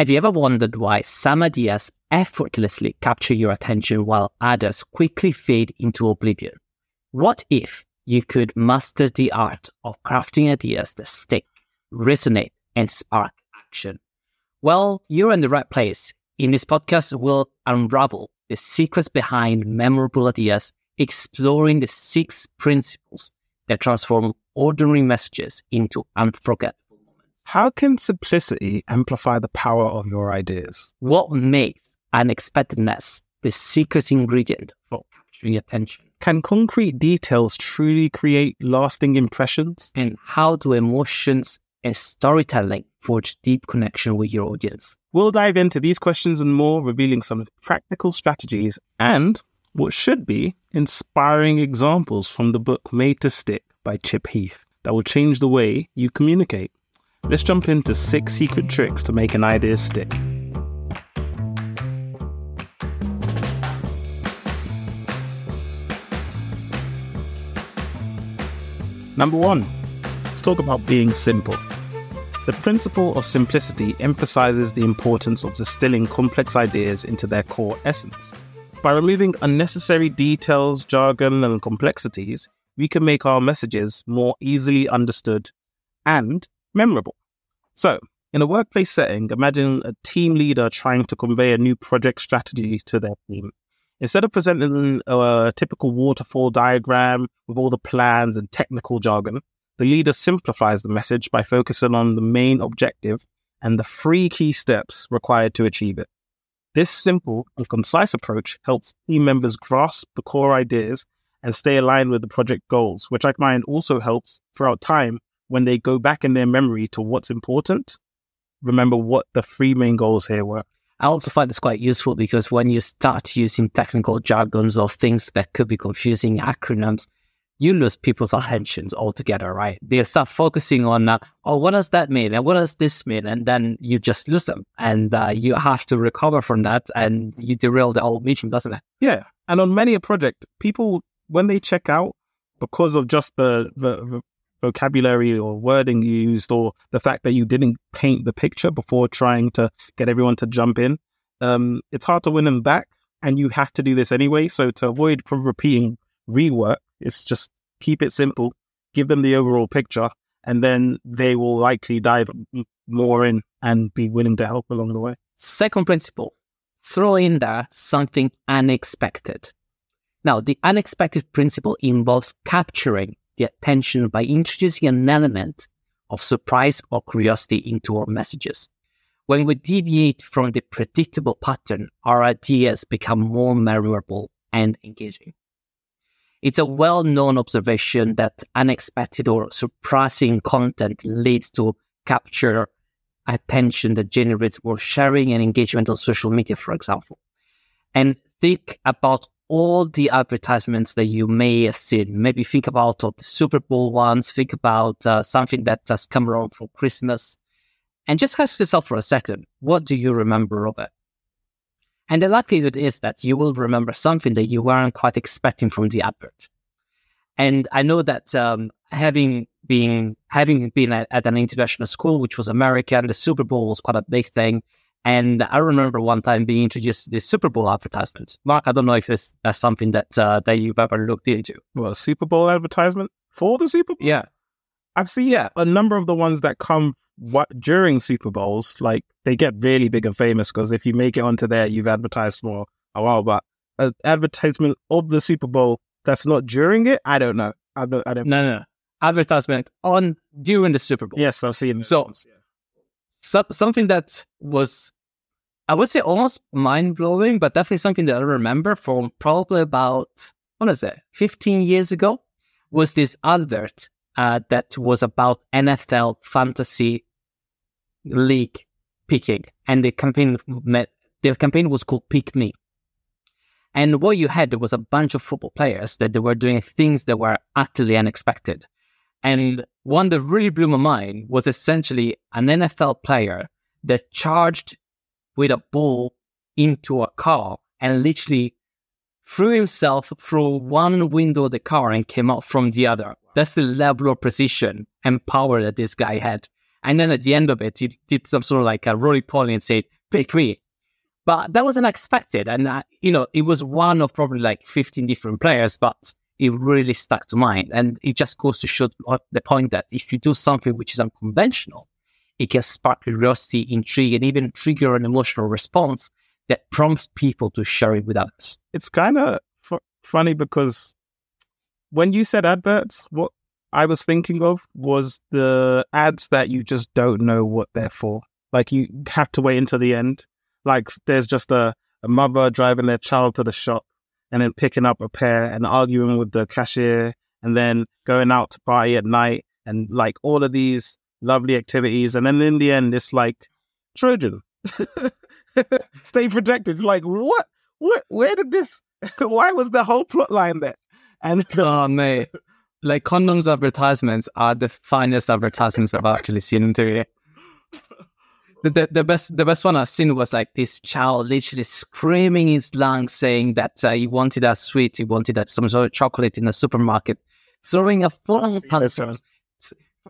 Have you ever wondered why some ideas effortlessly capture your attention while others quickly fade into oblivion? What if you could master the art of crafting ideas that stick, resonate, and spark action? Well, you're in the right place. In this podcast, we'll unravel the secrets behind memorable ideas, exploring the six principles that transform ordinary messages into unforgettable. How can simplicity amplify the power of your ideas? What makes unexpectedness the secret ingredient for capturing attention? Can concrete details truly create lasting impressions? And how do emotions and storytelling forge deep connection with your audience? We'll dive into these questions and more, revealing some practical strategies and what should be inspiring examples from the book Made to Stick by Chip Heath that will change the way you communicate. Let's jump into six secret tricks to make an idea stick. Number one, let's talk about being simple. The principle of simplicity emphasizes the importance of distilling complex ideas into their core essence. By removing unnecessary details, jargon, and complexities, we can make our messages more easily understood and memorable. So, in a workplace setting, imagine a team leader trying to convey a new project strategy to their team. Instead of presenting uh, a typical waterfall diagram with all the plans and technical jargon, the leader simplifies the message by focusing on the main objective and the three key steps required to achieve it. This simple and concise approach helps team members grasp the core ideas and stay aligned with the project goals, which I find also helps throughout time when they go back in their memory to what's important. Remember what the three main goals here were. I also find this quite useful because when you start using technical jargons or things that could be confusing acronyms, you lose people's attentions altogether, right? They start focusing on, uh, oh, what does that mean? And what does this mean? And then you just lose them and uh, you have to recover from that and you derail the whole meeting, doesn't it? Yeah. And on many a project, people, when they check out, because of just the, the, the vocabulary or wording you used or the fact that you didn't paint the picture before trying to get everyone to jump in, um, it's hard to win them back. And you have to do this anyway. So to avoid from repeating rework, it's just keep it simple, give them the overall picture, and then they will likely dive more in and be willing to help along the way. Second principle throw in there something unexpected. Now, the unexpected principle involves capturing the attention by introducing an element of surprise or curiosity into our messages. When we deviate from the predictable pattern, our ideas become more memorable and engaging. It's a well known observation that unexpected or surprising content leads to capture attention that generates more sharing and engagement on social media, for example. And think about all the advertisements that you may have seen. Maybe think about the Super Bowl ones, think about uh, something that has come around for Christmas, and just ask yourself for a second, what do you remember of it? And the likelihood is that you will remember something that you weren't quite expecting from the advert. And I know that um, having been having been at, at, an international school, which was American, the Super Bowl was quite a big thing. And I remember one time being introduced to the Super Bowl advertisement. Mark, I don't know if this, that's something that uh, that you've ever looked into. Well, Super Bowl advertisement for the Super Bowl. Yeah, I've seen yeah. a number of the ones that come what during Super Bowls. Like they get really big and famous because if you make it onto there, you've advertised for a while. But an advertisement of the Super Bowl that's not during it, I don't know. I don't. I don't. No, no, no. Advertisement on during the Super Bowl. Yes, I've seen. So. Ones, yeah so, something that was, I would say almost mind blowing, but definitely something that I remember from probably about, what is it, 15 years ago, was this advert uh, that was about NFL fantasy league picking. And the campaign met, the campaign was called Pick Me. And what you had was a bunch of football players that they were doing things that were utterly unexpected. And one that really blew my mind was essentially an NFL player that charged with a ball into a car and literally threw himself through one window of the car and came out from the other. That's the level of precision and power that this guy had. And then at the end of it, he did some sort of like a roly poly and said, pick me. But that was unexpected. And, uh, you know, it was one of probably like 15 different players, but it really stuck to mind. And it just goes to show the point that if you do something which is unconventional, it can spark curiosity, intrigue, and even trigger an emotional response that prompts people to share it with others. It's kind of f- funny because when you said adverts, what I was thinking of was the ads that you just don't know what they're for. Like you have to wait until the end. Like there's just a, a mother driving their child to the shop and then picking up a pair and arguing with the cashier and then going out to party at night and like all of these lovely activities. And then in the end, it's like Trojan, stay protected. Like what? What? Where did this? Why was the whole plot line there? And oh mate, like condoms advertisements are the finest advertisements I've actually seen in TV. The, the, the, best the best one I've seen was like this child literally screaming his lungs, saying that uh, he wanted a sweet, he wanted a, some sort of chocolate in the supermarket, throwing a full parasols,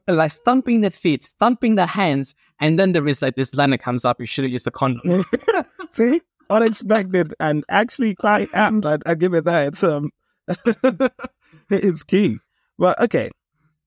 like stumping the feet, stumping the hands, and then there is like this line that comes up: "You should have used a condom." See, unexpected and actually quite apt. I, I give it that. It's um, it's key. Well, okay.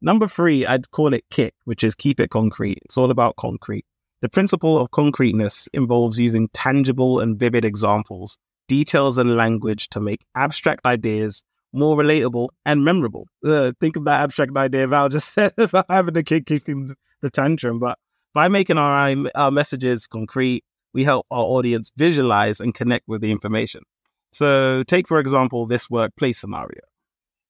Number three, I'd call it KICK, which is keep it concrete. It's all about concrete. The principle of concreteness involves using tangible and vivid examples, details, and language to make abstract ideas more relatable and memorable. Uh, think of that abstract idea Val just said about having a kid kicking the tantrum. But by making our, our messages concrete, we help our audience visualize and connect with the information. So, take for example this workplace scenario.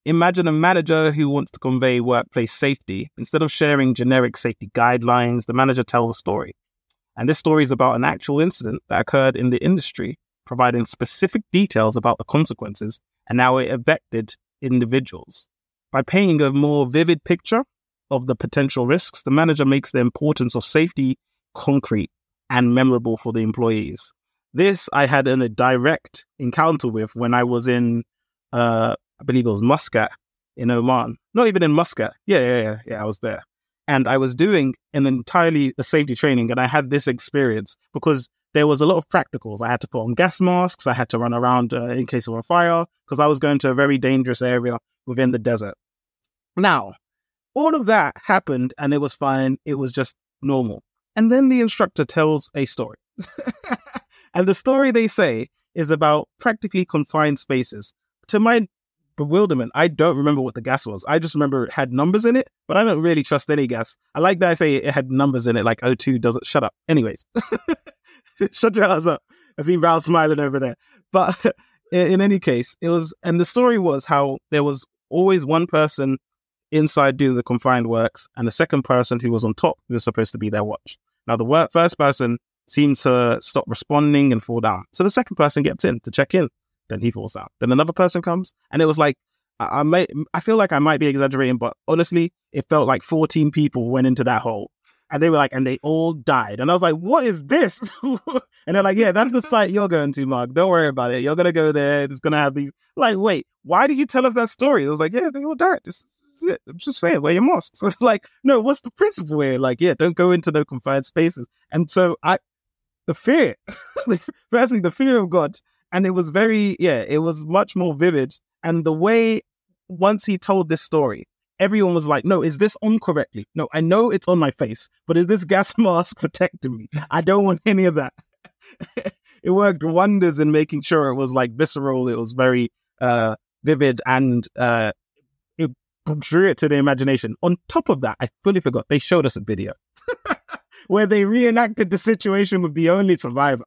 Imagine a manager who wants to convey workplace safety. Instead of sharing generic safety guidelines, the manager tells a story. And this story is about an actual incident that occurred in the industry, providing specific details about the consequences and how it affected individuals. By painting a more vivid picture of the potential risks, the manager makes the importance of safety concrete and memorable for the employees. This I had in a direct encounter with when I was in uh, I believe it was Muscat in Oman. Not even in Muscat. Yeah, yeah, yeah, yeah. I was there, and I was doing an entirely a safety training, and I had this experience because there was a lot of practicals. I had to put on gas masks. I had to run around uh, in case of a fire because I was going to a very dangerous area within the desert. Now, all of that happened, and it was fine. It was just normal. And then the instructor tells a story. and the story they say is about practically confined spaces. To my bewilderment. I don't remember what the gas was. I just remember it had numbers in it, but I don't really trust any gas. I like that I say it had numbers in it, like O2 doesn't shut up. Anyways, shut your ass up. I see Val smiling over there. But in, any case, it was, and the story was how there was always one person inside doing the confined works and the second person who was on top who was supposed to be their watch. Now, the first person seemed to stop responding and fall down. So the second person gets in to check in. Then he falls down. Then another person comes, and it was like I, I I feel like I might be exaggerating, but honestly, it felt like 14 people went into that hole. And they were like, and they all died. And I was like, what is this? and they're like, yeah, that's the site you're going to, Mark. Don't worry about it. You're going to go there. It's going to have these. Like, wait, why did you tell us that story? I was like, yeah, they all died. This is it. I'm just saying, wear your mask. So like, no, what's the principle here? Like, yeah, don't go into no confined spaces. And so I, the fear, firstly, the fear of God and it was very yeah it was much more vivid. And the way once he told this story everyone was like no is this on correctly? No i know it's on my face but is this gas mask protecting me? I don't want any of that. It worked wonders in making sure it was like visceral. It was very uh vivid and uh it drew it to the imagination. On top of that i fully forgot they showed us a video where they reenacted the situation with the only survivor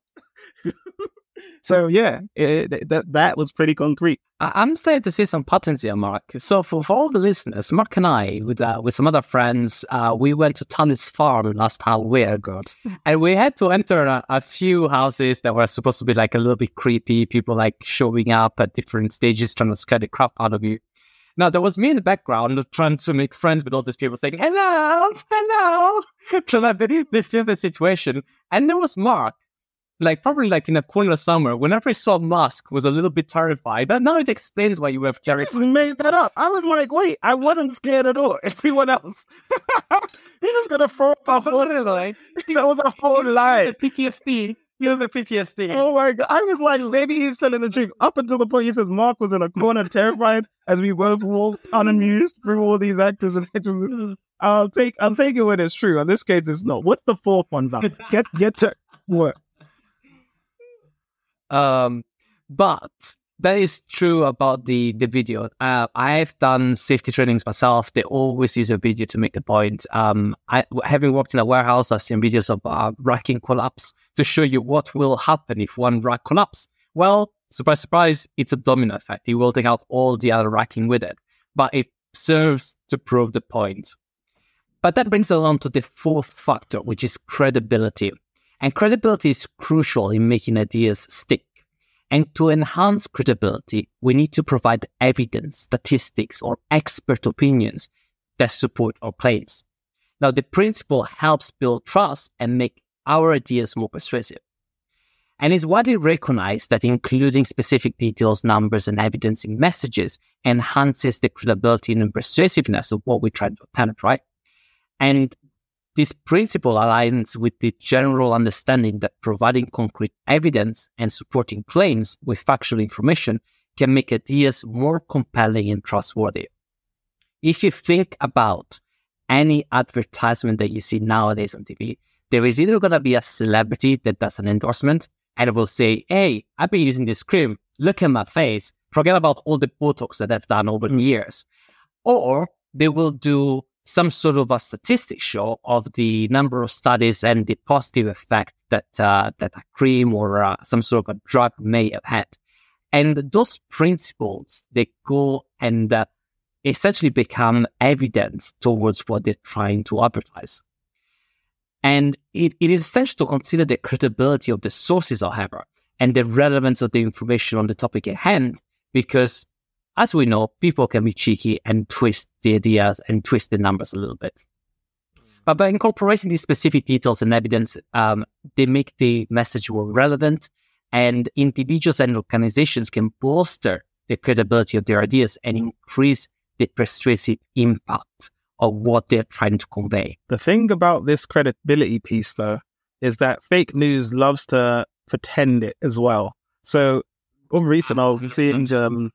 so yeah, it, that that was pretty concrete. I'm starting to see some patterns here, Mark. So for, for all the listeners, Mark and I, with uh, with some other friends, uh, we went to Tannis Farm last Halloween. Oh God! And we had to enter a, a, few houses that were supposed to be like a little bit creepy. People like showing up at different stages, trying to scare the crap out of you. Now there was me in the background trying to make friends with all these people, saying "Hello, hello," trying to defuse the situation, and there was Mark like probably like in a corner somewhere, whenever I saw Musk was a little bit terrified. But now it explains why you have I just made that up. I was like, wait, I wasn't scared at all. Everyone else, he just gonna throw up a whole. That was a whole lie. PTSD. You have a PTSD. Oh my god! I was like, maybe he's telling the truth. Up until the point he says Mark was in a corner, terrified, as we both walked unamused through all these actors and actresses. Hmm. I'll take, I'll take it when it's true. In this case, it's not. What's the fourth one, Val? Get, get to what? Um, but that is true about the the video. Uh, I've done safety trainings myself. They always use a video to make the point. Um, I having worked in a warehouse, I've seen videos of uh, racking collapse to show you what will happen if one rack collapses. Well, surprise, surprise, it's a domino effect. It will take out all the other racking with it, but it serves to prove the point. But that brings us on to the fourth factor, which is credibility. And credibility is crucial in making ideas stick. And to enhance credibility, we need to provide evidence, statistics, or expert opinions that support our claims. Now, the principle helps build trust and make our ideas more persuasive. And it's widely recognized that including specific details, numbers, and evidence in messages enhances the credibility and persuasiveness of what we try to attempt, right? And this principle aligns with the general understanding that providing concrete evidence and supporting claims with factual information can make ideas more compelling and trustworthy. If you think about any advertisement that you see nowadays on TV, there is either going to be a celebrity that does an endorsement and will say, Hey, I've been using this cream. Look at my face. Forget about all the Botox that I've done over the mm. years. Or they will do some sort of a statistic show of the number of studies and the positive effect that uh, that a cream or uh, some sort of a drug may have had. And those principles they go and uh, essentially become evidence towards what they're trying to advertise. And it, it is essential to consider the credibility of the sources, however, and the relevance of the information on the topic at hand, because as we know, people can be cheeky and twist the ideas and twist the numbers a little bit. But by incorporating these specific details and evidence, um, they make the message more relevant, and individuals and organizations can bolster the credibility of their ideas and increase the persuasive impact of what they're trying to convey. The thing about this credibility piece, though, is that fake news loves to pretend it as well. So, of recent, I was seeing um,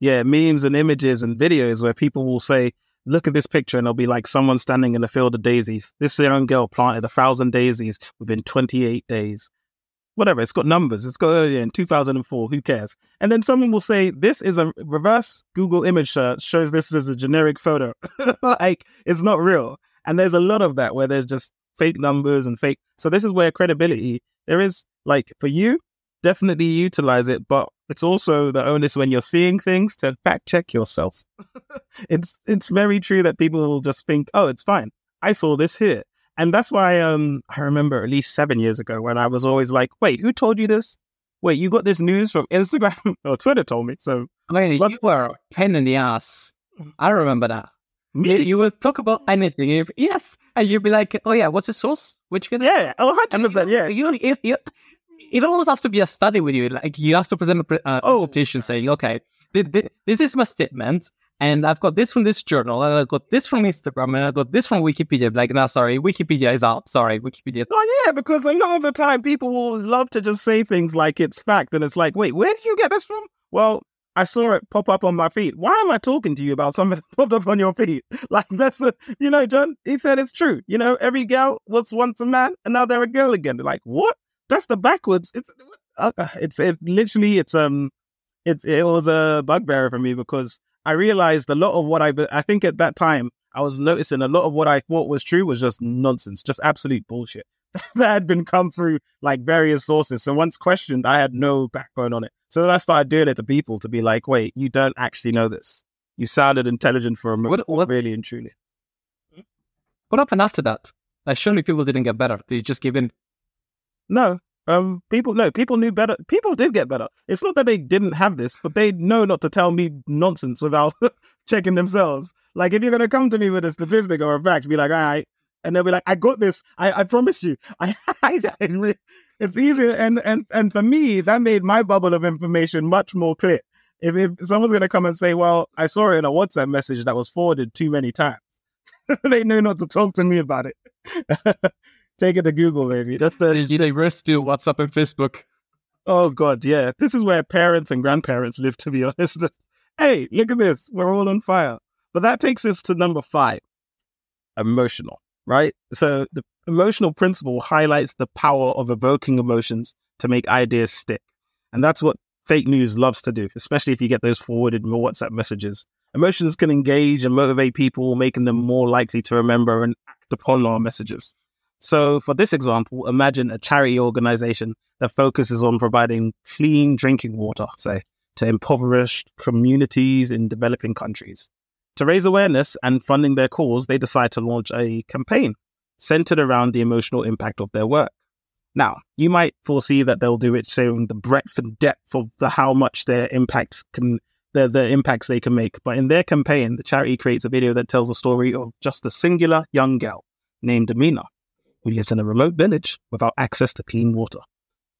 yeah, memes and images and videos where people will say, look at this picture and it'll be like someone standing in a field of daisies. This young girl planted a thousand daisies within 28 days. Whatever, it's got numbers. It's got earlier in 2004. Who cares? And then someone will say, this is a reverse Google image search, shows this as a generic photo. like, it's not real. And there's a lot of that where there's just fake numbers and fake. So this is where credibility, there is like for you, definitely utilize it, but it's also the onus when you're seeing things to fact check yourself. it's it's very true that people will just think, "Oh, it's fine. I saw this here." And that's why um I remember at least 7 years ago when I was always like, "Wait, who told you this? Wait, you got this news from Instagram or Twitter told me." So I mean, you were a pain in the ass. I remember that. You, you would talk about anything. Yes. And you'd be like, oh, yeah, what's the source? Which Yeah, oh, 100%. Yeah. You, you, you, it almost has to be a study with you. Like you have to present a pre- uh, oh. presentation saying, okay, th- th- this is my statement. And I've got this from this journal, and I've got this from Instagram, and I've got this from Wikipedia. Like, no, sorry, Wikipedia is out. Sorry, Wikipedia. Is- oh yeah, because a lot of the time people will love to just say things like it's fact, and it's like, wait, where did you get this from? Well, I saw it pop up on my feed. Why am I talking to you about something that popped up on your feed? Like that's a, you know, John. He said it's true. You know, every girl was once a man, and now they're a girl again. They're like, what? That's the backwards. It's uh, it's it literally it's um it it was a bugbear for me because I realized a lot of what I I think at that time I was noticing a lot of what I thought was true was just nonsense, just absolute bullshit that had been come through like various sources. So once questioned, I had no backbone on it. So then I started doing it to people to be like, wait, you don't actually know this. You sounded intelligent for a moment, what, what, really and truly. What happened after that? Like, surely people didn't get better. They just gave in. No, um, people no, people knew better. People did get better. It's not that they didn't have this, but they know not to tell me nonsense without checking themselves. Like if you're gonna come to me with a statistic or a fact, be like, all right, and they'll be like, "I got this. I, I promise you. I, it's easy." And and and for me, that made my bubble of information much more clear. If, if someone's to come and say, "Well, I saw it in a WhatsApp message that was forwarded too many times," they know not to talk to me about it. Take it to Google, baby. That's the they rest to WhatsApp and Facebook. Oh God, yeah. This is where parents and grandparents live. To be honest, hey, look at this. We're all on fire. But that takes us to number five, emotional. Right. So the emotional principle highlights the power of evoking emotions to make ideas stick, and that's what fake news loves to do, especially if you get those forwarded WhatsApp messages. Emotions can engage and motivate people, making them more likely to remember and act upon our messages. So, for this example, imagine a charity organization that focuses on providing clean drinking water, say, to impoverished communities in developing countries. To raise awareness and funding their cause, they decide to launch a campaign centered around the emotional impact of their work. Now, you might foresee that they'll do it showing the breadth and depth of the how much their impacts can the, the impacts they can make. But in their campaign, the charity creates a video that tells the story of just a singular young girl named Amina who lives in a remote village without access to clean water.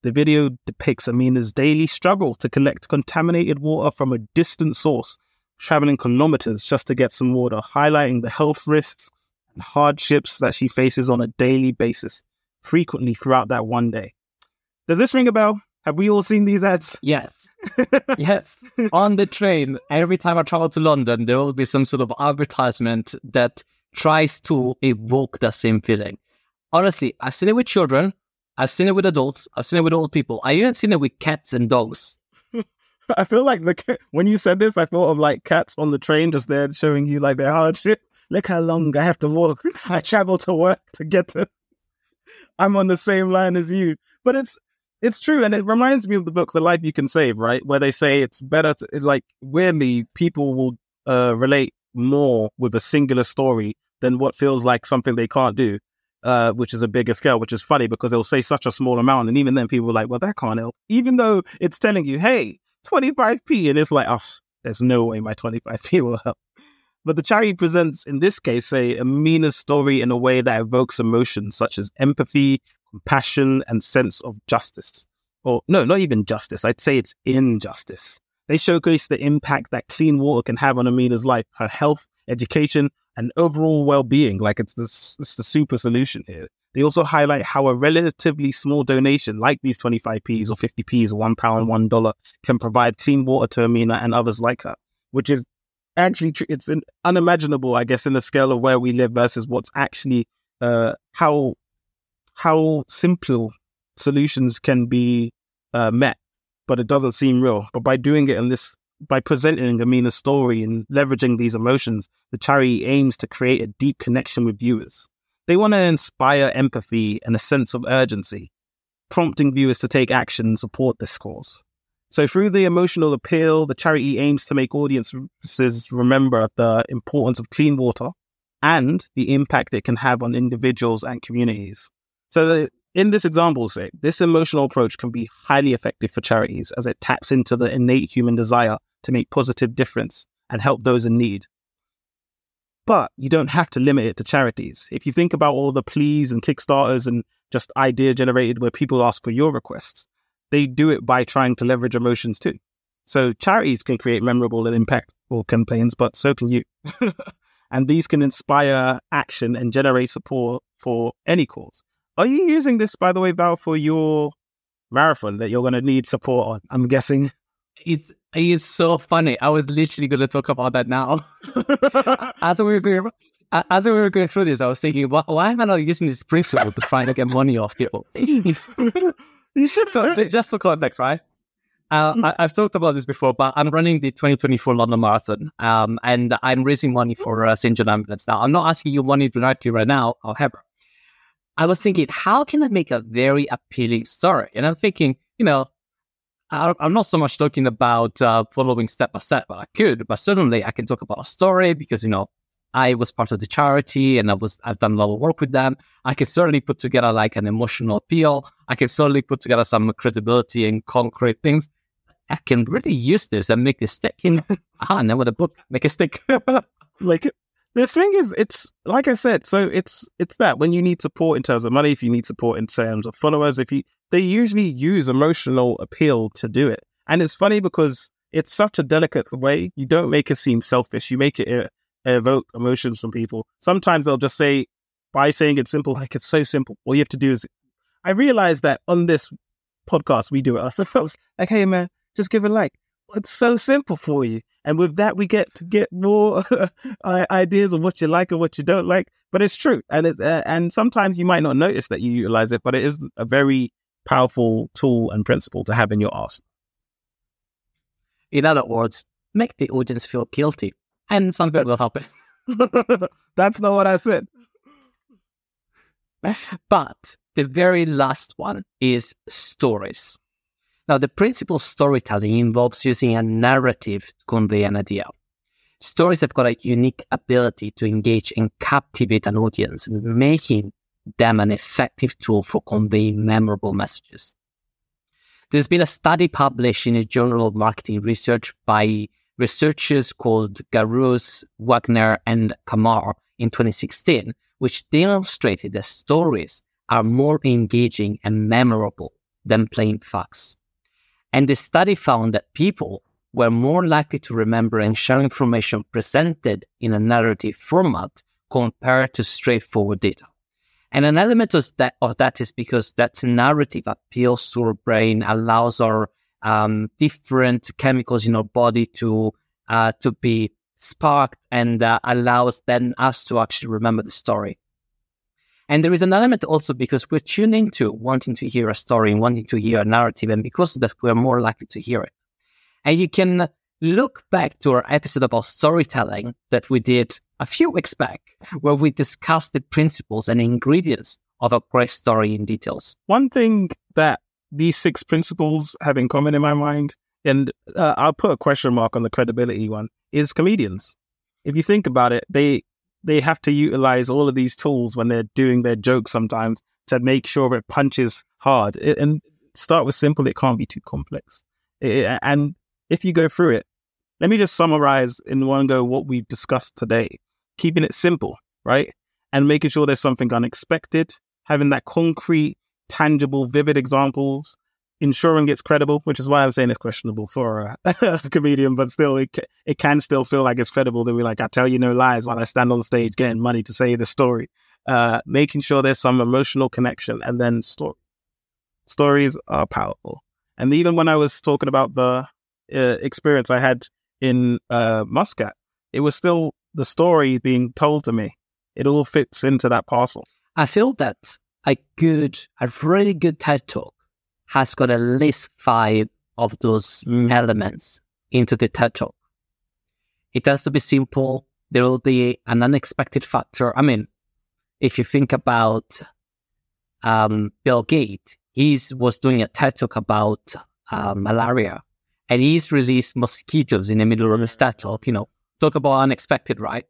The video depicts Amina's daily struggle to collect contaminated water from a distant source, traveling kilometers just to get some water, highlighting the health risks and hardships that she faces on a daily basis, frequently throughout that one day. Does this ring a bell? Have we all seen these ads? Yes. yes. On the train, every time I travel to London, there will be some sort of advertisement that tries to evoke the same feeling honestly, I've seen it with children. I've seen it with adults. I've seen it with old people. I even seen it with cats and dogs. I feel like the when you said this, I thought of like cats on the train just there showing you like their hardship. Look how long I have to walk. I travel to work to get to. I'm on the same line as you, but it's it's true, and it reminds me of the book "The Life You Can Save," right? Where they say it's better to like weirdly people will uh, relate more with a singular story than what feels like something they can't do uh, which is a bigger scale, which is funny because they'll say such a small amount. And even then, people are like, well, that can't help. Even though it's telling you, hey, 25p. And it's like, oh, there's no way my 25p will help. But the charity presents, in this case, say, Amina story in a way that evokes emotions such as empathy, compassion, and sense of justice. Or, no, not even justice. I'd say it's injustice. They showcase the impact that clean water can have on Amina's life, her health, education, and overall well-being. Like it's the it's the super solution here. They also highlight how a relatively small donation, like these 25p's or 50p's or one pound, one dollar, can provide clean water to Amina and others like her, which is actually it's unimaginable, I guess, in the scale of where we live versus what's actually uh, how how simple solutions can be uh, met, but it doesn't seem real. But by doing it in this by presenting Amina's story and leveraging these emotions, the charity aims to create a deep connection with viewers. They want to inspire empathy and a sense of urgency, prompting viewers to take action and support this cause. So, through the emotional appeal, the charity aims to make audiences remember the importance of clean water and the impact it can have on individuals and communities. So, the, in this example, say, this emotional approach can be highly effective for charities as it taps into the innate human desire to make positive difference and help those in need. But you don't have to limit it to charities. If you think about all the pleas and Kickstarters and just idea generated where people ask for your requests, they do it by trying to leverage emotions too. So charities can create memorable and impactful campaigns, but so can you. and these can inspire action and generate support for any cause. Are you using this, by the way, Val, for your marathon that you're going to need support on? I'm guessing. It's it's so funny. I was literally going to talk about that now. as we were going, as we were going through this, I was thinking, why, why am I not using this principle to try to get money off people? you should. So, just for context, right? Uh, I, have talked about this before, but I'm running the 2024 London Marathon, um, and I'm raising money for uh, St. John Ambulance. Now, I'm not asking you money directly right now, however. I was thinking, how can I make a very appealing story? And I'm thinking, you know, I'm not so much talking about uh, following step by step, but I could, but certainly I can talk about a story because, you know, I was part of the charity and I was, I've done a lot of work with them. I can certainly put together like an emotional appeal. I can certainly put together some credibility and concrete things. I can really use this and make this stick. You know, ah, now with a book, make a stick. like the thing is, it's like I said. So it's it's that when you need support in terms of money, if you need support in terms of followers, if you they usually use emotional appeal to do it. And it's funny because it's such a delicate way. You don't make it seem selfish. You make it uh, evoke emotions from people. Sometimes they'll just say by saying it's simple, like it's so simple. All you have to do is. I realize that on this podcast we do it ourselves. Like, hey man, just give a like. It's so simple for you. And with that, we get to get more ideas of what you like and what you don't like. But it's true, and it, uh, and sometimes you might not notice that you utilize it, but it is a very powerful tool and principle to have in your arsenal. In other words, make the audience feel guilty, and something will happen. That's not what I said. But the very last one is stories. Now, the principle of storytelling involves using a narrative to convey an idea. Stories have got a unique ability to engage and captivate an audience, making them an effective tool for conveying memorable messages. There's been a study published in a journal of marketing research by researchers called Garous, Wagner, and Kamar in 2016, which demonstrated that stories are more engaging and memorable than plain facts. And the study found that people were more likely to remember and share information presented in a narrative format compared to straightforward data. And an element of that, of that is because that narrative appeals to our brain, allows our um, different chemicals in our body to uh, to be sparked, and uh, allows then us to actually remember the story. And there is an element also because we're tuning to wanting to hear a story and wanting to hear a narrative. And because of that, we're more likely to hear it. And you can look back to our episode about storytelling that we did a few weeks back, where we discussed the principles and ingredients of a great story in details. One thing that these six principles have in common in my mind, and uh, I'll put a question mark on the credibility one, is comedians. If you think about it, they they have to utilize all of these tools when they're doing their jokes sometimes to make sure it punches hard. It, and start with simple, it can't be too complex. It, and if you go through it, let me just summarize in one go what we've discussed today. Keeping it simple, right? And making sure there's something unexpected, having that concrete, tangible, vivid examples, ensuring it's credible, which is why I'm saying it's questionable for a, a comedian, but still, it, it can still feel like it's credible that we like, I tell you no lies while I stand on stage getting money to say the story. Uh, making sure there's some emotional connection and then story. Stories are powerful. And even when I was talking about the uh, experience I had in uh, Muscat, it was still the story being told to me. It all fits into that parcel. I feel that a good, a really good TED talk has got at least five of those elements into the Talk. It has to be simple. There will be an unexpected factor. I mean, if you think about um, Bill Gates, he was doing a TED Talk about uh, malaria, and he's released mosquitoes in the middle of the TED Talk. You know, talk about unexpected, right?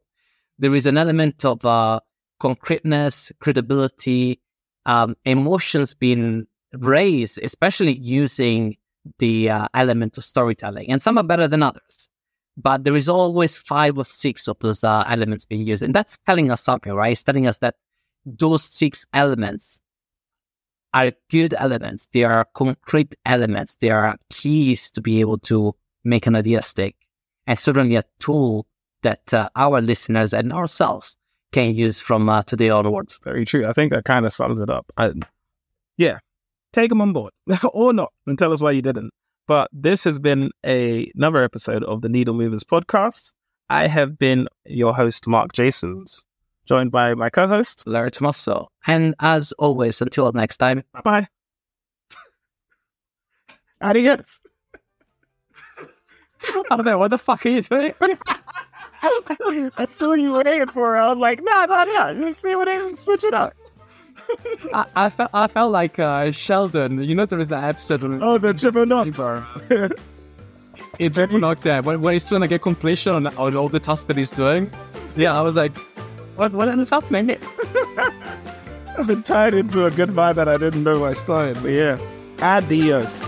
There is an element of uh, concreteness, credibility, um, emotions being raise, especially using the uh, element of storytelling. And some are better than others. But there is always five or six of those uh, elements being used. And that's telling us something, right? It's telling us that those six elements are good elements. They are concrete elements. They are keys to be able to make an idea stick. And certainly a tool that uh, our listeners and ourselves can use from uh, today onwards. Very true. I think that kind of sums it up. I, yeah, take them on board or not and tell us why you didn't. But this has been a, another episode of the Needle Movers podcast. I have been your host, Mark Jasons, joined by my co host, Larry Tomaso. And as always, until next time, bye bye. Adios. I don't know, what the fuck are you doing? That's what you waiting for. I was like, no, no, no. You see what I switch it up. I, I, felt I felt like uh, Sheldon. You know, there is that episode. On oh, the. In triple knocks, yeah. When, when he's trying to get completion on, on all the tasks that he's doing, yeah, I was like, what what is happening? I've been tied into a good vibe that I didn't know I started. But yeah, adios.